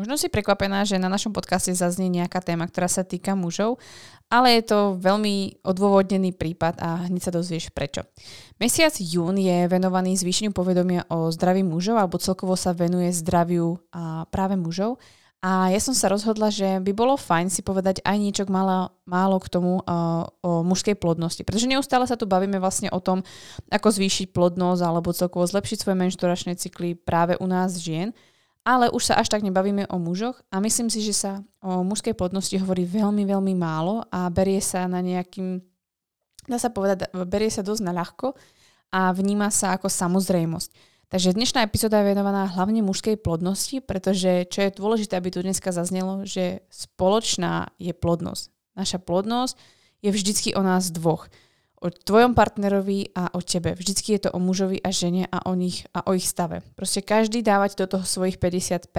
Možno si prekvapená, že na našom podcaste zaznie nejaká téma, ktorá sa týka mužov, ale je to veľmi odôvodnený prípad a hneď sa dozvieš prečo. Mesiac jún je venovaný zvýšeniu povedomia o zdraví mužov alebo celkovo sa venuje zdraviu a práve mužov. A ja som sa rozhodla, že by bolo fajn si povedať aj niečo málo, málo k tomu uh, o mužskej plodnosti. Pretože neustále sa tu bavíme vlastne o tom, ako zvýšiť plodnosť alebo celkovo zlepšiť svoje menšturačné cykly práve u nás žien ale už sa až tak nebavíme o mužoch a myslím si, že sa o mužskej plodnosti hovorí veľmi, veľmi málo a berie sa na nejakým, dá sa povedať, berie sa dosť na ľahko a vníma sa ako samozrejmosť. Takže dnešná epizóda je venovaná hlavne mužskej plodnosti, pretože čo je dôležité, aby tu dneska zaznelo, že spoločná je plodnosť. Naša plodnosť je vždycky o nás dvoch o tvojom partnerovi a o tebe. Vždycky je to o mužovi a žene a o nich a o ich stave. Proste každý dávať do toho svojich 50%,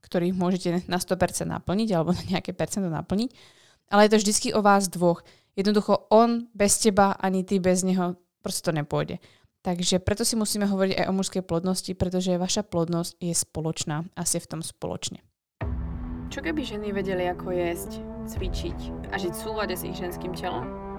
ktorých môžete na 100% naplniť alebo na nejaké percento naplniť, ale je to vždycky o vás dvoch. Jednoducho on bez teba ani ty bez neho proste to nepôjde. Takže preto si musíme hovoriť aj o mužskej plodnosti, pretože vaša plodnosť je spoločná a ste v tom spoločne. Čo keby ženy vedeli, ako jesť, cvičiť a žiť v súlade s ich ženským telom?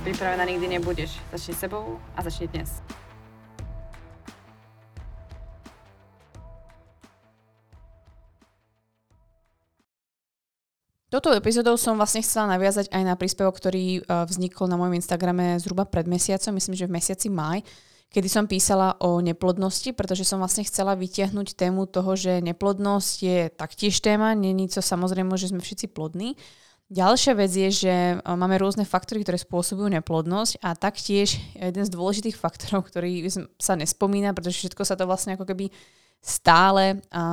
Pripravená nikdy nebudeš. Začni sebou a začni dnes. Toto epizódou som vlastne chcela naviazať aj na príspevok, ktorý e, vznikol na mojom Instagrame zhruba pred mesiacom, myslím, že v mesiaci maj, kedy som písala o neplodnosti, pretože som vlastne chcela vytiahnuť tému toho, že neplodnosť je taktiež téma, není to samozrejme, že sme všetci plodní, Ďalšia vec je, že e, máme rôzne faktory, ktoré spôsobujú neplodnosť a taktiež jeden z dôležitých faktorov, ktorý sa nespomína, pretože všetko sa to vlastne ako keby stále a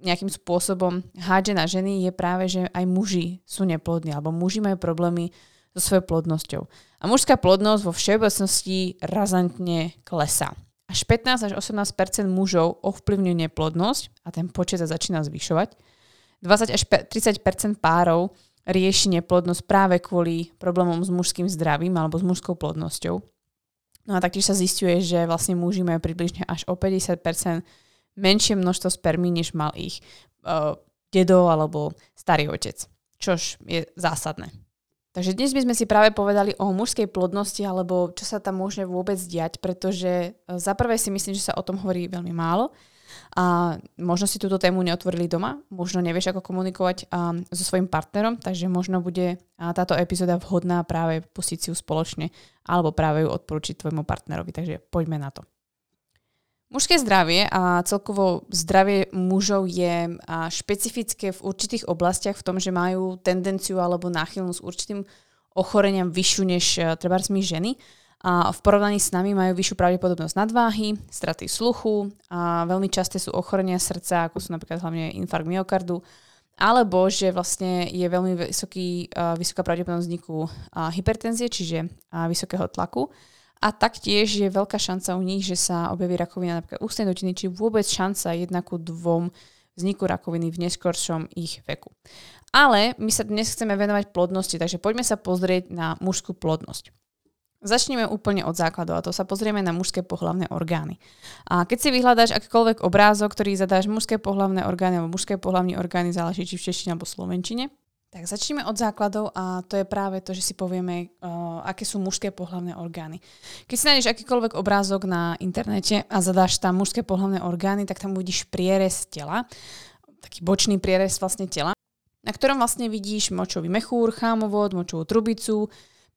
nejakým spôsobom hádže na ženy, je práve, že aj muži sú neplodní alebo muži majú problémy so svojou plodnosťou. A mužská plodnosť vo všeobecnosti razantne klesá. Až 15 až 18% mužov ovplyvňuje neplodnosť a ten počet sa začína zvyšovať. 20 až 30% párov rieši neplodnosť práve kvôli problémom s mužským zdravím alebo s mužskou plodnosťou. No a taktiež sa zistuje, že vlastne muži majú približne až o 50% menšie množstvo spermí, než mal ich uh, dedo alebo starý otec. Čož je zásadné. Takže dnes by sme si práve povedali o mužskej plodnosti alebo čo sa tam môže vôbec diať, pretože uh, za prvé si myslím, že sa o tom hovorí veľmi málo a možno si túto tému neotvorili doma, možno nevieš, ako komunikovať um, so svojím partnerom, takže možno bude uh, táto epizóda vhodná práve pustiť si ju spoločne alebo práve ju odporučiť tvojmu partnerovi, takže poďme na to. Mužské zdravie a celkovo zdravie mužov je špecifické v určitých oblastiach v tom, že majú tendenciu alebo náchylnosť určitým ochoreniam vyššiu než treba my ženy a v porovnaní s nami majú vyššiu pravdepodobnosť nadváhy, straty sluchu a veľmi časté sú ochorenia srdca, ako sú napríklad hlavne infarkt myokardu, alebo že vlastne je veľmi vysoký, vysoká pravdepodobnosť vzniku hypertenzie, čiže vysokého tlaku. A taktiež je veľká šanca u nich, že sa objaví rakovina napríklad ústnej dutiny, či vôbec šanca jedna ku dvom vzniku rakoviny v neskoršom ich veku. Ale my sa dnes chceme venovať plodnosti, takže poďme sa pozrieť na mužskú plodnosť. Začneme úplne od základov a to sa pozrieme na mužské pohlavné orgány. A keď si vyhľadáš akýkoľvek obrázok, ktorý zadáš mužské pohlavné orgány alebo mužské pohlavné orgány, záleží či v češtine alebo slovenčine, tak začneme od základov a to je práve to, že si povieme, uh, aké sú mužské pohlavné orgány. Keď si nájdeš akýkoľvek obrázok na internete a zadáš tam mužské pohlavné orgány, tak tam uvidíš prierez tela, taký bočný prierez vlastne tela, na ktorom vlastne vidíš močový mechúr, chámovod, močovú trubicu,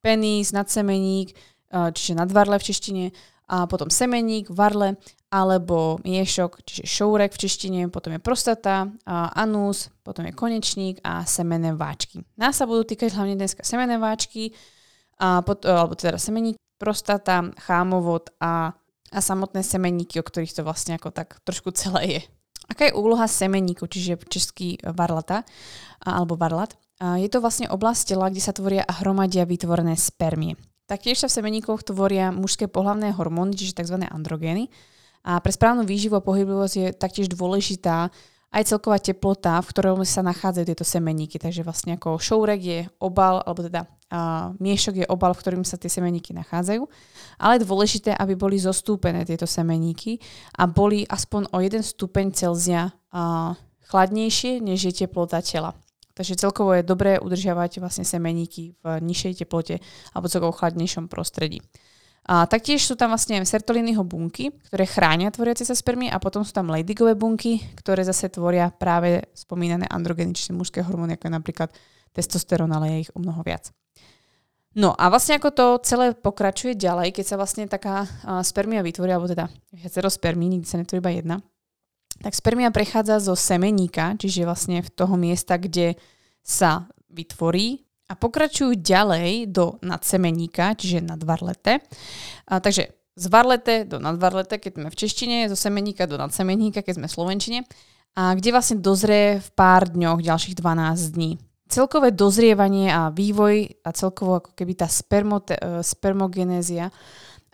penis, nadsemeník, čiže nadvarle v češtine, a potom semeník, varle, alebo miešok, čiže šourek v češtine, potom je prostata, anus, potom je konečník a semené váčky. Nás sa budú týkať hlavne dneska semené váčky, a pot, alebo teda semeník, prostata, chámovod a, a samotné semeníky, o ktorých to vlastne ako tak trošku celé je. Aká je úloha semeníku, čiže český varlata alebo varlat? Je to vlastne oblasť tela, kde sa tvoria a hromadia vytvorené spermie. Taktiež sa v semeníkoch tvoria mužské pohlavné hormóny, čiže tzv. androgény. A pre správnu výživu a pohyblivosť je taktiež dôležitá aj celková teplota, v ktorom sa nachádzajú tieto semeníky. Takže vlastne ako šourek je obal, alebo teda a miešok je obal, v ktorým sa tie semeníky nachádzajú. Ale je dôležité, aby boli zostúpené tieto semeníky a boli aspoň o 1 stupeň Celzia chladnejšie, než je teplota tela. Takže celkovo je dobré udržiavať vlastne semeníky v nižšej teplote alebo celkovo chladnejšom prostredí. A taktiež sú tam vlastne sertolínyho bunky, ktoré chránia tvoriace sa spermie a potom sú tam ladygové bunky, ktoré zase tvoria práve spomínané androgeny, čiže mužské hormóny, ako je napríklad testosterón, ale je ich o mnoho viac. No a vlastne ako to celé pokračuje ďalej, keď sa vlastne taká spermia vytvorí, alebo teda viacero spermí, nikdy sa netvorí iba jedna, tak spermia prechádza zo semeníka, čiže vlastne v toho miesta, kde sa vytvorí a pokračujú ďalej do nadsemeníka, čiže nadvarlete. A, takže z varlete do nadvarlete, keď sme v češtine, zo semeníka do nadsemeníka, keď sme v slovenčine, a kde vlastne dozrie v pár dňoch ďalších 12 dní. Celkové dozrievanie a vývoj a celkovo ako keby tá spermote, e, spermogenézia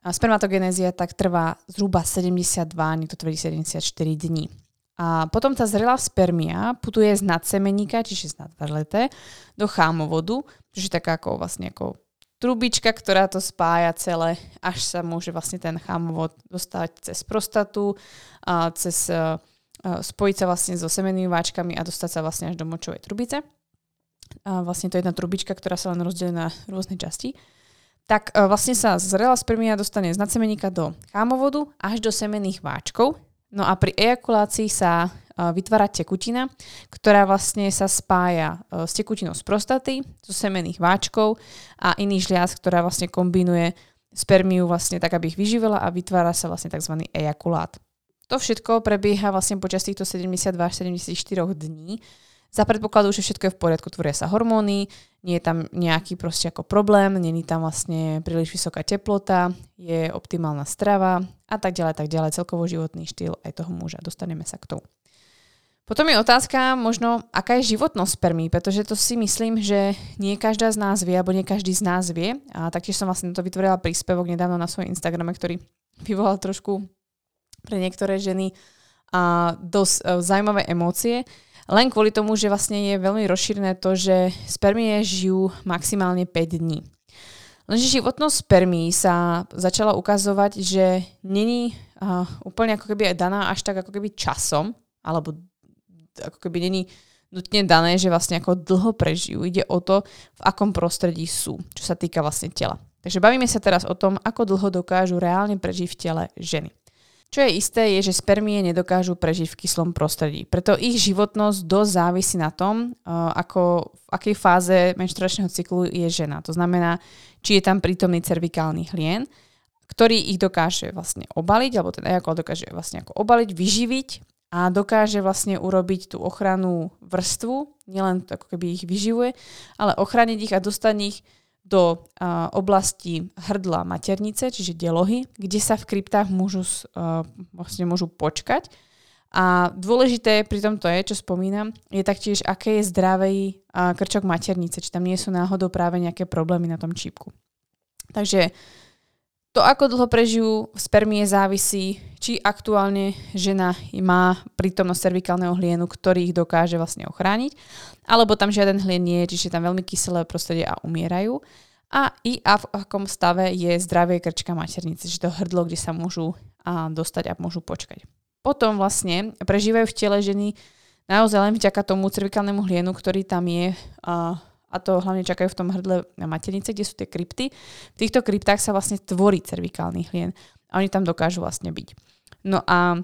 spermatogenézia tak trvá zhruba 72, niekto tvrdí 74 dní. A potom tá zrelá spermia putuje z nadsemeníka, čiže z nadvrlete, do chámovodu, čo je taká ako vlastne ako trubička, ktorá to spája celé, až sa môže vlastne ten chámovod dostať cez prostatu, a cez a, spojiť sa vlastne so semennými váčkami a dostať sa vlastne až do močovej trubice. A vlastne to je jedna trubička, ktorá sa len rozdelí na rôzne časti. Tak vlastne sa zrelá spermia dostane z nadsemeníka do chámovodu až do semenných váčkov, No a pri ejakulácii sa vytvára tekutina, ktorá vlastne sa spája e, s tekutinou z prostaty, zo semených váčkov a iných žliaz, ktorá vlastne kombinuje spermiu vlastne tak, aby ich vyživila a vytvára sa vlastne tzv. ejakulát. To všetko prebieha vlastne počas týchto 72 až 74 dní za predpokladu, že všetko je v poriadku, tvoria sa hormóny, nie je tam nejaký proste ako problém, není tam vlastne príliš vysoká teplota, je optimálna strava a tak ďalej, tak ďalej, celkovo životný štýl aj toho muža. Dostaneme sa k tomu. Potom je otázka možno, aká je životnosť spermí, pretože to si myslím, že nie každá z nás vie, alebo nie každý z nás vie. A taktiež som vlastne to vytvorila príspevok nedávno na svojom Instagrame, ktorý vyvolal trošku pre niektoré ženy a dosť uh, zaujímavé emócie. Len kvôli tomu, že vlastne je veľmi rozšírené to, že spermie žijú maximálne 5 dní. Lenže životnosť spermí sa začala ukazovať, že není uh, úplne ako keby daná až tak ako keby časom, alebo ako keby není nutne dané, že vlastne ako dlho prežijú. Ide o to, v akom prostredí sú, čo sa týka vlastne tela. Takže bavíme sa teraz o tom, ako dlho dokážu reálne prežiť v tele ženy. Čo je isté, je, že spermie nedokážu prežiť v kyslom prostredí. Preto ich životnosť dosť závisí na tom, ako, v akej fáze menštruačného cyklu je žena. To znamená, či je tam prítomný cervikálny hlien, ktorý ich dokáže vlastne obaliť, alebo ten ejakul dokáže vlastne ako obaliť, vyživiť a dokáže vlastne urobiť tú ochrannú vrstvu, nielen to ako keby ich vyživuje, ale ochrániť ich a dostať ich do uh, oblasti hrdla maternice, čiže delohy, kde sa v kryptách môžu, uh, vlastne môžu počkať. A dôležité pri tomto je, čo spomínam, je taktiež, aké je zdravý uh, krčok maternice, či tam nie sú náhodou práve nejaké problémy na tom čípku. Takže to, ako dlho prežijú spermie, závisí, či aktuálne žena má prítomnosť cervikálneho hlienu, ktorý ich dokáže vlastne ochrániť, alebo tam žiaden hlien nie čiže tam veľmi kyselé prostredie a umierajú. A i a v akom stave je zdravie krčka maternice, čiže to hrdlo, kde sa môžu a, dostať a môžu počkať. Potom vlastne prežívajú v tele ženy naozaj len vďaka tomu cervikálnemu hlienu, ktorý tam je a, a to hlavne čakajú v tom hrdle maternice, kde sú tie krypty. V týchto kryptách sa vlastne tvorí cervikálny hlien a oni tam dokážu vlastne byť. No a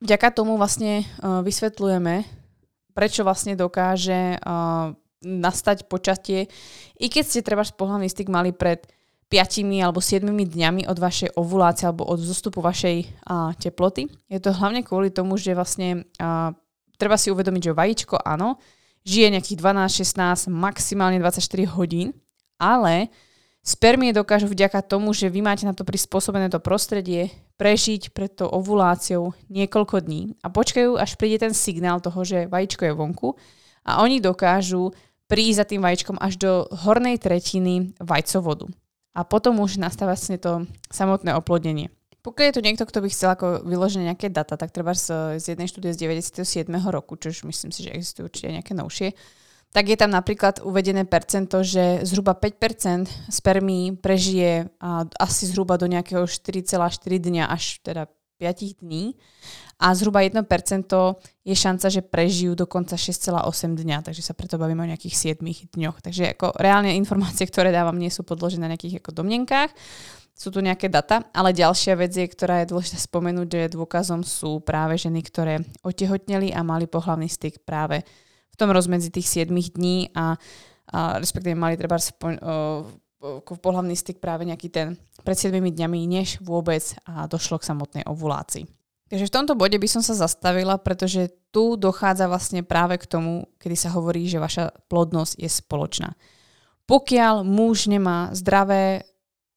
vďaka tomu vlastne uh, vysvetľujeme, prečo vlastne dokáže uh, nastať počatie, i keď ste treba pohľadný styk mali pred 5 alebo 7 dňami od vašej ovulácie alebo od zostupu vašej uh, teploty. Je to hlavne kvôli tomu, že vlastne uh, treba si uvedomiť, že vajíčko áno, žije nejakých 12, 16, maximálne 24 hodín, ale Spermie dokážu vďaka tomu, že vy máte na to prispôsobené to prostredie, prežiť pred tou ovuláciou niekoľko dní a počkajú, až príde ten signál toho, že vajíčko je vonku a oni dokážu prísť za tým vajíčkom až do hornej tretiny vajcovodu. A potom už nastáva vlastne to samotné oplodnenie. Pokiaľ je tu niekto, kto by chcel ako vyložené nejaké data, tak treba z, z jednej štúdie z 97. roku, čo už myslím si, že existujú určite nejaké novšie, tak je tam napríklad uvedené percento, že zhruba 5% spermí prežije a, asi zhruba do nejakého 4,4 dňa až teda 5 dní a zhruba 1% je šanca, že prežijú dokonca 6,8 dňa, takže sa preto bavíme o nejakých 7 dňoch. Takže ako reálne informácie, ktoré dávam, nie sú podložené na nejakých ako domnenkách, sú tu nejaké data, ale ďalšia vec je, ktorá je dôležité spomenúť, že dôkazom sú práve ženy, ktoré otehotneli a mali pohlavný styk práve v tom rozmedzi tých 7 dní a, a respektíve mali treba spo, uh, pohľavný styk práve nejaký ten pred 7 dňami, než vôbec a došlo k samotnej ovulácii. Takže v tomto bode by som sa zastavila, pretože tu dochádza vlastne práve k tomu, kedy sa hovorí, že vaša plodnosť je spoločná. Pokiaľ muž nemá zdravé,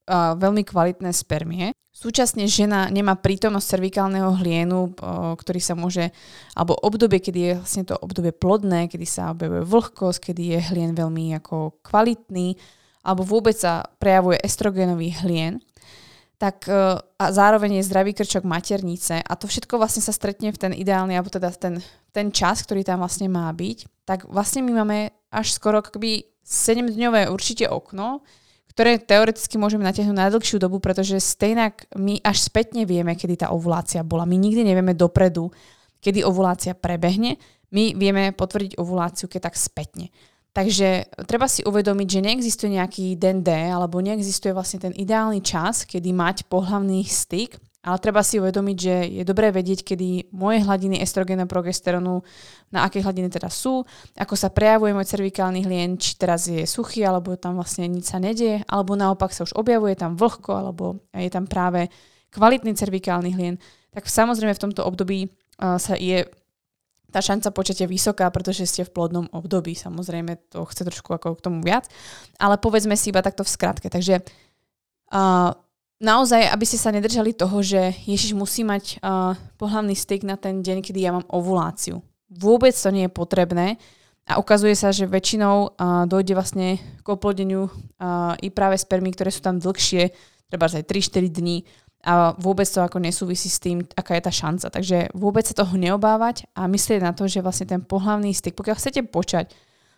a veľmi kvalitné spermie, Súčasne žena nemá prítomnosť cervikálneho hlienu, ktorý sa môže, alebo obdobie, kedy je vlastne to obdobie plodné, kedy sa objavuje vlhkosť, kedy je hlien veľmi ako kvalitný, alebo vôbec sa prejavuje estrogenový hlien, tak e, a zároveň je zdravý krčok maternice a to všetko vlastne sa stretne v ten ideálny, alebo teda ten, ten čas, ktorý tam vlastne má byť, tak vlastne my máme až skoro akoby 7-dňové určite okno, ktoré teoreticky môžeme natiahnuť na dlhšiu dobu, pretože stejnak my až spätne vieme, kedy tá ovulácia bola. My nikdy nevieme dopredu, kedy ovulácia prebehne. My vieme potvrdiť ovuláciu, keď tak spätne. Takže treba si uvedomiť, že neexistuje nejaký den D, alebo neexistuje vlastne ten ideálny čas, kedy mať pohlavný styk ale treba si uvedomiť, že je dobré vedieť, kedy moje hladiny estrogénu a progesterónu, na aké hladiny teda sú, ako sa prejavuje môj cervikálny hlien, či teraz je suchý, alebo tam vlastne nič sa nedieje, alebo naopak sa už objavuje tam vlhko, alebo je tam práve kvalitný cervikálny hlien. Tak samozrejme v tomto období uh, sa je tá šanca počatia vysoká, pretože ste v plodnom období. Samozrejme, to chce trošku ako k tomu viac. Ale povedzme si iba takto v skratke. Takže uh, naozaj, aby ste sa nedržali toho, že Ježiš musí mať uh, pohľavný styk na ten deň, kedy ja mám ovuláciu. Vôbec to nie je potrebné a ukazuje sa, že väčšinou uh, dojde vlastne k oplodeniu uh, i práve spermy, ktoré sú tam dlhšie, treba aj 3-4 dní a vôbec to ako nesúvisí s tým, aká je tá šanca. Takže vôbec sa toho neobávať a myslieť na to, že vlastne ten pohľavný styk, pokiaľ chcete počať,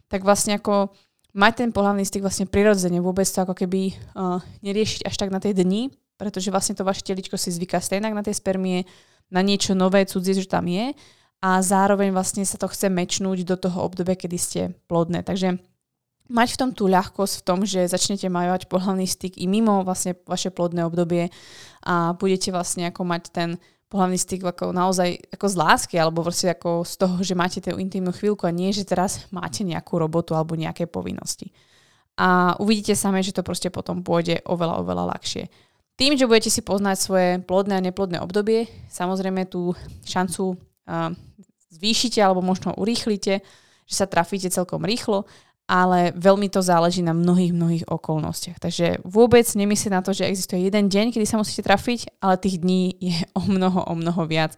tak vlastne ako mať ten pohľavný styk vlastne prirodzene, vôbec to ako keby uh, neriešiť až tak na tej dni, pretože vlastne to vaše teličko si zvyká stejnak na tie spermie, na niečo nové, cudzie, že tam je a zároveň vlastne sa to chce mečnúť do toho obdobia, kedy ste plodné. Takže mať v tom tú ľahkosť v tom, že začnete majovať pohľavný styk i mimo vlastne vaše plodné obdobie a budete vlastne ako mať ten pohľavný styk ako naozaj ako z lásky, alebo vlastne ako z toho, že máte tú intimnú chvíľku a nie, že teraz máte nejakú robotu alebo nejaké povinnosti. A uvidíte same, že to proste potom pôjde oveľa, oveľa ľahšie. Tým, že budete si poznať svoje plodné a neplodné obdobie, samozrejme tú šancu uh, zvýšite alebo možno urýchlite, že sa trafíte celkom rýchlo ale veľmi to záleží na mnohých, mnohých okolnostiach. Takže vôbec nemyslieť na to, že existuje jeden deň, kedy sa musíte trafiť, ale tých dní je o mnoho, o mnoho viac.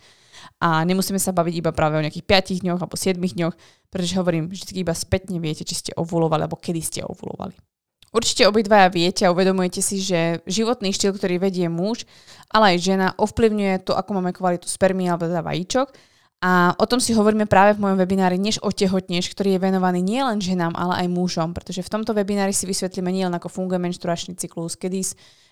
A nemusíme sa baviť iba práve o nejakých 5 dňoch alebo 7 dňoch, pretože hovorím, že iba spätne viete, či ste ovulovali alebo kedy ste ovulovali. Určite obidvaja viete a uvedomujete si, že životný štýl, ktorý vedie muž, ale aj žena, ovplyvňuje to, ako máme kvalitu spermí alebo teda vajíčok a o tom si hovoríme práve v mojom webinári Než otehotneš, ktorý je venovaný nielen ženám, ale aj mužom, pretože v tomto webinári si vysvetlíme nielen ako funguje menštruačný cyklus, kedy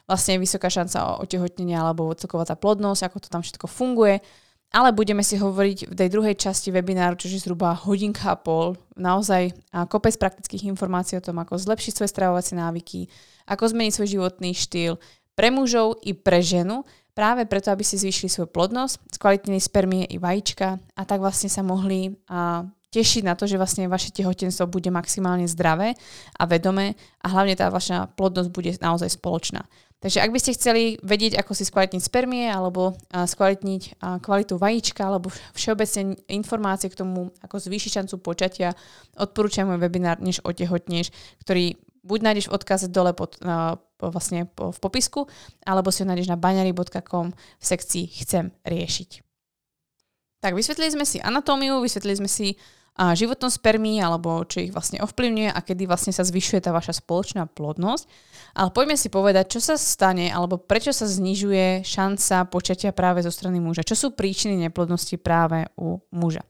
vlastne je vysoká šanca o otehotnenie alebo celková tá plodnosť, ako to tam všetko funguje, ale budeme si hovoriť v tej druhej časti webináru, čiže zhruba hodinka a pol, naozaj kopec praktických informácií o tom, ako zlepšiť svoje stravovacie návyky, ako zmeniť svoj životný štýl pre mužov i pre ženu, práve preto, aby si zvýšili svoju plodnosť, skvalitnili spermie i vajíčka a tak vlastne sa mohli a, tešiť na to, že vlastne vaše tehotenstvo bude maximálne zdravé a vedomé a hlavne tá vaša plodnosť bude naozaj spoločná. Takže ak by ste chceli vedieť, ako si skvalitniť spermie alebo skvalitniť kvalitu vajíčka alebo všeobecne informácie k tomu, ako zvýšiť šancu počatia, odporúčam môj webinár Než otehotneš, ktorý Buď nájdeš odkaz dole pod, uh, vlastne v popisku, alebo si ho nájdeš na baňary.com v sekcii Chcem riešiť. Tak vysvetlili sme si anatómiu, vysvetlili sme si a životnosť spermí, alebo čo ich vlastne ovplyvňuje a kedy vlastne sa zvyšuje tá vaša spoločná plodnosť. Ale poďme si povedať, čo sa stane, alebo prečo sa znižuje šanca počatia práve zo strany muža. Čo sú príčiny neplodnosti práve u muža.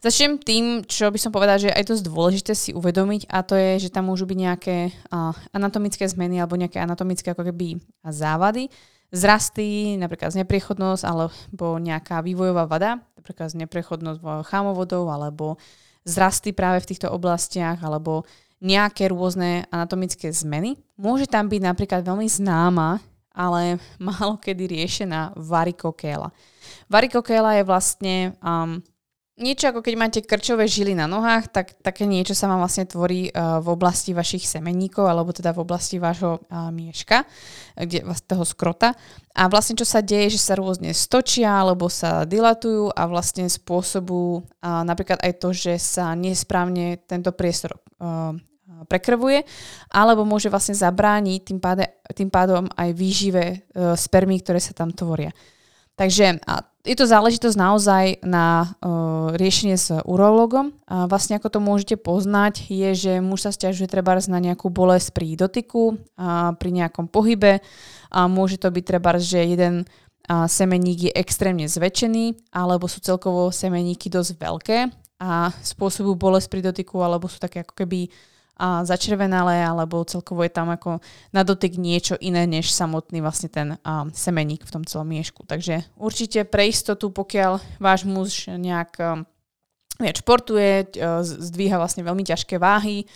Začnem tým, čo by som povedala, že je aj dosť dôležité si uvedomiť a to je, že tam môžu byť nejaké uh, anatomické zmeny alebo nejaké anatomické ako keby závady, zrasty, napríklad nepriechodnosť alebo nejaká vývojová vada, napríklad nepriechodnosť chámovodov alebo zrasty práve v týchto oblastiach alebo nejaké rôzne anatomické zmeny. Môže tam byť napríklad veľmi známa, ale málo kedy riešená varikokéla. Varikokéla je vlastne um, niečo ako keď máte krčové žily na nohách, tak také niečo sa vám vlastne tvorí uh, v oblasti vašich semenníkov, alebo teda v oblasti vášho uh, mieška, kde, toho skrota. A vlastne čo sa deje, že sa rôzne stočia, alebo sa dilatujú a vlastne spôsobujú napríklad aj to, že sa nesprávne tento priestor prekrvuje, alebo môže vlastne zabrániť tým, páde, tým pádom aj výžive uh, spermí, ktoré sa tam tvoria. Takže a je to záležitosť naozaj na uh, riešenie s urologom. A vlastne ako to môžete poznať, je, že muž sa stiažuje treba na nejakú bolesť pri dotyku, a pri nejakom pohybe. A môže to byť treba, že jeden a semeník je extrémne zväčšený, alebo sú celkovo semeníky dosť veľké a spôsobujú bolesť pri dotyku, alebo sú také ako keby a začervenalé, alebo celkovo je tam ako na dotyk niečo iné, než samotný vlastne ten a, semeník v tom celom miešku. Takže určite pre istotu, pokiaľ váš muž nejak viac športuje, zdvíha vlastne veľmi ťažké váhy,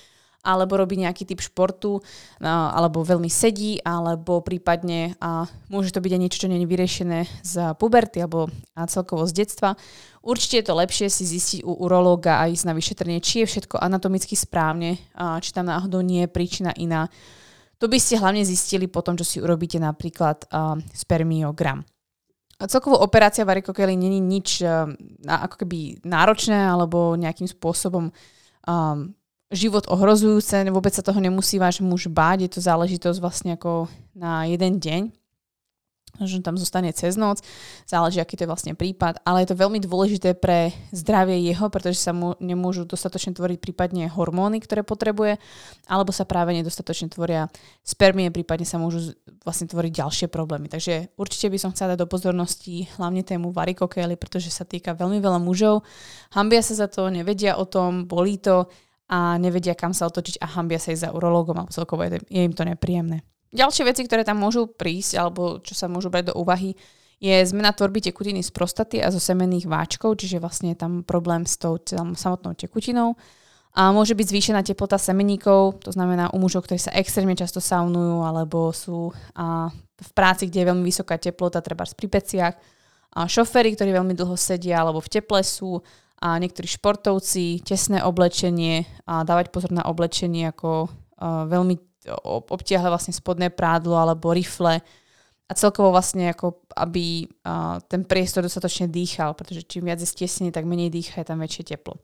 alebo robí nejaký typ športu, alebo veľmi sedí, alebo prípadne a môže to byť aj niečo, čo nie je vyriešené z puberty alebo a celkovo z detstva. Určite je to lepšie si zistiť u urológa a ísť na vyšetrenie, či je všetko anatomicky správne, a či tam náhodou nie je príčina iná. To by ste hlavne zistili po tom, čo si urobíte napríklad uh, spermiogram. A celkovo operácia varikokely není nič uh, ako keby náročné alebo nejakým spôsobom um, život ohrozujúce, vôbec sa toho nemusí váš muž báť, je to záležitosť vlastne ako na jeden deň, že tam zostane cez noc, záleží, aký to je vlastne prípad, ale je to veľmi dôležité pre zdravie jeho, pretože sa mu nemôžu dostatočne tvoriť prípadne hormóny, ktoré potrebuje, alebo sa práve nedostatočne tvoria spermie, prípadne sa môžu vlastne tvoriť ďalšie problémy. Takže určite by som chcela dať do pozornosti hlavne tému varikokely, pretože sa týka veľmi veľa mužov. Hambia sa za to, nevedia o tom, bolí to a nevedia, kam sa otočiť a hambia sa aj za urológom a celkovo je, im to nepríjemné. Ďalšie veci, ktoré tam môžu prísť alebo čo sa môžu brať do úvahy, je zmena tvorby tekutiny z prostaty a zo semenných váčkov, čiže vlastne je tam problém s tou samotnou tekutinou. A môže byť zvýšená teplota semeníkov, to znamená u mužov, ktorí sa extrémne často saunujú alebo sú a, v práci, kde je veľmi vysoká teplota, treba pri peciach. A šoféry, ktorí veľmi dlho sedia alebo v teple sú, a niektorí športovci, tesné oblečenie a dávať pozor na oblečenie ako uh, veľmi obtiahle vlastne spodné prádlo alebo rifle a celkovo vlastne ako aby uh, ten priestor dostatočne dýchal, pretože čím viac je stesnený, tak menej dýcha, je tam väčšie teplo.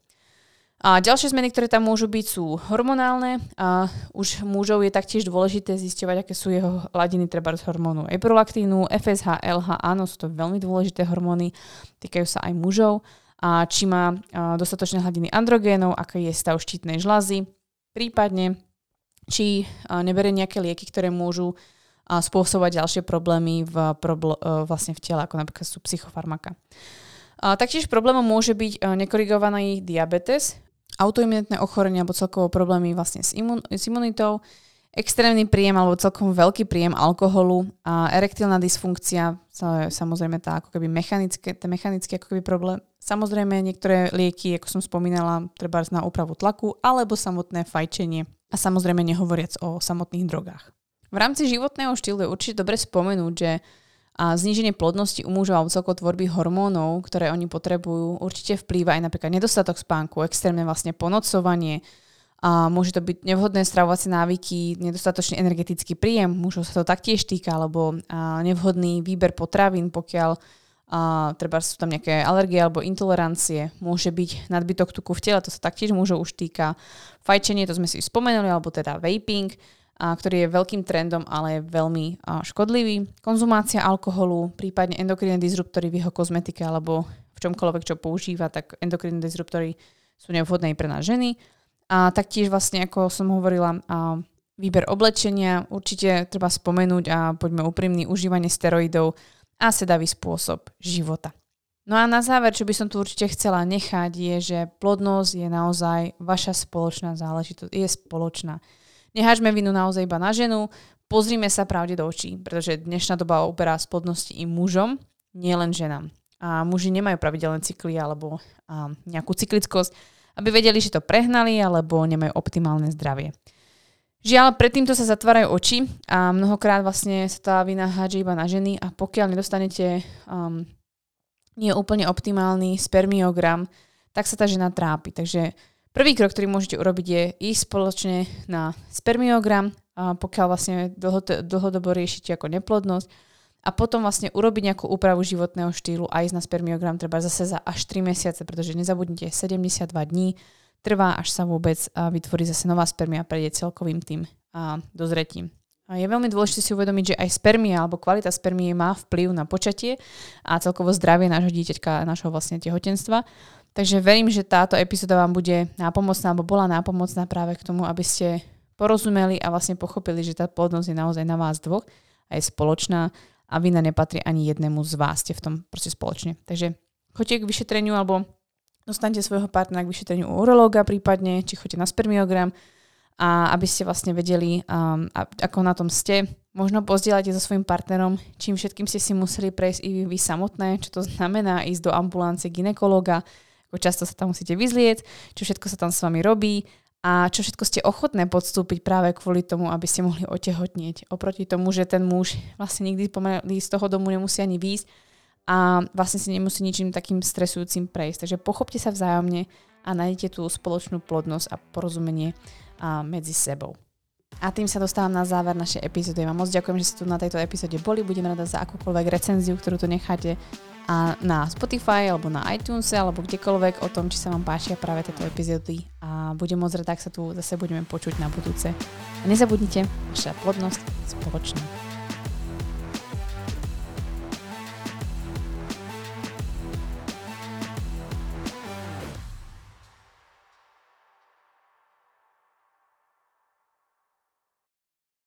A ďalšie zmeny, ktoré tam môžu byť, sú hormonálne. A už mužov je taktiež dôležité zisťovať, aké sú jeho hladiny treba z hormónu eprolaktínu, FSH, LH, áno, sú to veľmi dôležité hormóny, týkajú sa aj mužov a či má dostatočné hladiny androgénov, aký je stav štítnej žlazy, prípadne či neberie nejaké lieky, ktoré môžu spôsobovať ďalšie problémy v, e, vlastne v tele, ako napríklad sú psychofarmaka. A taktiež problémom môže byť e, nekorigovaný diabetes, autoimunitné ochorenie alebo celkovo problémy vlastne s, imun- s imunitou, extrémny príjem alebo celkom veľký príjem alkoholu a erektilná dysfunkcia, samozrejme tá ako keby mechanické, ten mechanický ako keby problém, Samozrejme, niektoré lieky, ako som spomínala, treba na úpravu tlaku, alebo samotné fajčenie. A samozrejme nehovoriac o samotných drogách. V rámci životného štýlu je určite dobre spomenúť, že a zníženie plodnosti u mužov alebo tvorby hormónov, ktoré oni potrebujú, určite vplýva aj napríklad nedostatok spánku, extrémne vlastne ponocovanie, a môže to byť nevhodné stravovacie návyky, nedostatočný energetický príjem, mužov sa to taktiež týka, alebo nevhodný výber potravín, pokiaľ a treba sú tam nejaké alergie alebo intolerancie, môže byť nadbytok tuku v tele, to sa taktiež môže už týka fajčenie, to sme si spomenuli, alebo teda vaping, a, ktorý je veľkým trendom, ale je veľmi a, škodlivý. Konzumácia alkoholu, prípadne endokrinné disruptory v jeho kozmetike alebo v čomkoľvek, čo používa, tak endokrinné disruptory sú nevhodné pre nás ženy. A taktiež vlastne, ako som hovorila, a, výber oblečenia, určite treba spomenúť a poďme úprimný, užívanie steroidov, a sedavý spôsob života. No a na záver, čo by som tu určite chcela nechať, je, že plodnosť je naozaj vaša spoločná záležitosť. Je spoločná. Nehažme vinu naozaj iba na ženu, pozrime sa pravde do očí, pretože dnešná doba oberá z plodnosti i mužom, nielen ženám. A muži nemajú pravidelné cykly alebo a, nejakú cyklickosť, aby vedeli, že to prehnali alebo nemajú optimálne zdravie. Žiaľ, predtým to sa zatvárajú oči a mnohokrát vlastne sa tá vina hádže iba na ženy a pokiaľ nedostanete um, nie úplne optimálny spermiogram, tak sa tá žena trápi. Takže prvý krok, ktorý môžete urobiť je ísť spoločne na spermiogram, a pokiaľ vlastne dlhodobo riešite ako neplodnosť a potom vlastne urobiť nejakú úpravu životného štýlu a ísť na spermiogram treba zase za až 3 mesiace, pretože nezabudnite 72 dní trvá, až sa vôbec vytvorí zase nová spermia a prejde celkovým tým dozretím. A je veľmi dôležité si uvedomiť, že aj spermia alebo kvalita spermie má vplyv na počatie a celkovo zdravie nášho dieťaťka, nášho vlastne tehotenstva. Takže verím, že táto epizóda vám bude nápomocná alebo bola nápomocná práve k tomu, aby ste porozumeli a vlastne pochopili, že tá plodnosť je naozaj na vás dvoch a je spoločná a vina nepatrí ani jednému z vás, ste v tom proste spoločne. Takže choďte k vyšetreniu alebo dostanete svojho partnera k vyšetreniu u urológa prípadne, či chodíte na spermiogram a aby ste vlastne vedeli, um, ako na tom ste. Možno pozdieľate so svojím partnerom, čím všetkým ste si museli prejsť i vy samotné, čo to znamená ísť do ambulancie ginekologa, ako často sa tam musíte vyzlieť, čo všetko sa tam s vami robí a čo všetko ste ochotné podstúpiť práve kvôli tomu, aby ste mohli otehotnieť. Oproti tomu, že ten muž vlastne nikdy pomaly z toho domu nemusí ani výjsť, a vlastne si nemusí ničím takým stresujúcim prejsť. Takže pochopte sa vzájomne a nájdete tú spoločnú plodnosť a porozumenie a medzi sebou. A tým sa dostávam na záver našej epizódy. Vám moc ďakujem, že ste tu na tejto epizóde boli. Budem rada za akúkoľvek recenziu, ktorú tu necháte a na Spotify alebo na iTunes alebo kdekoľvek o tom, či sa vám páčia práve tieto epizódy a budem moc rada, ak sa tu zase budeme počuť na budúce. A nezabudnite, vaša plodnosť spoločná.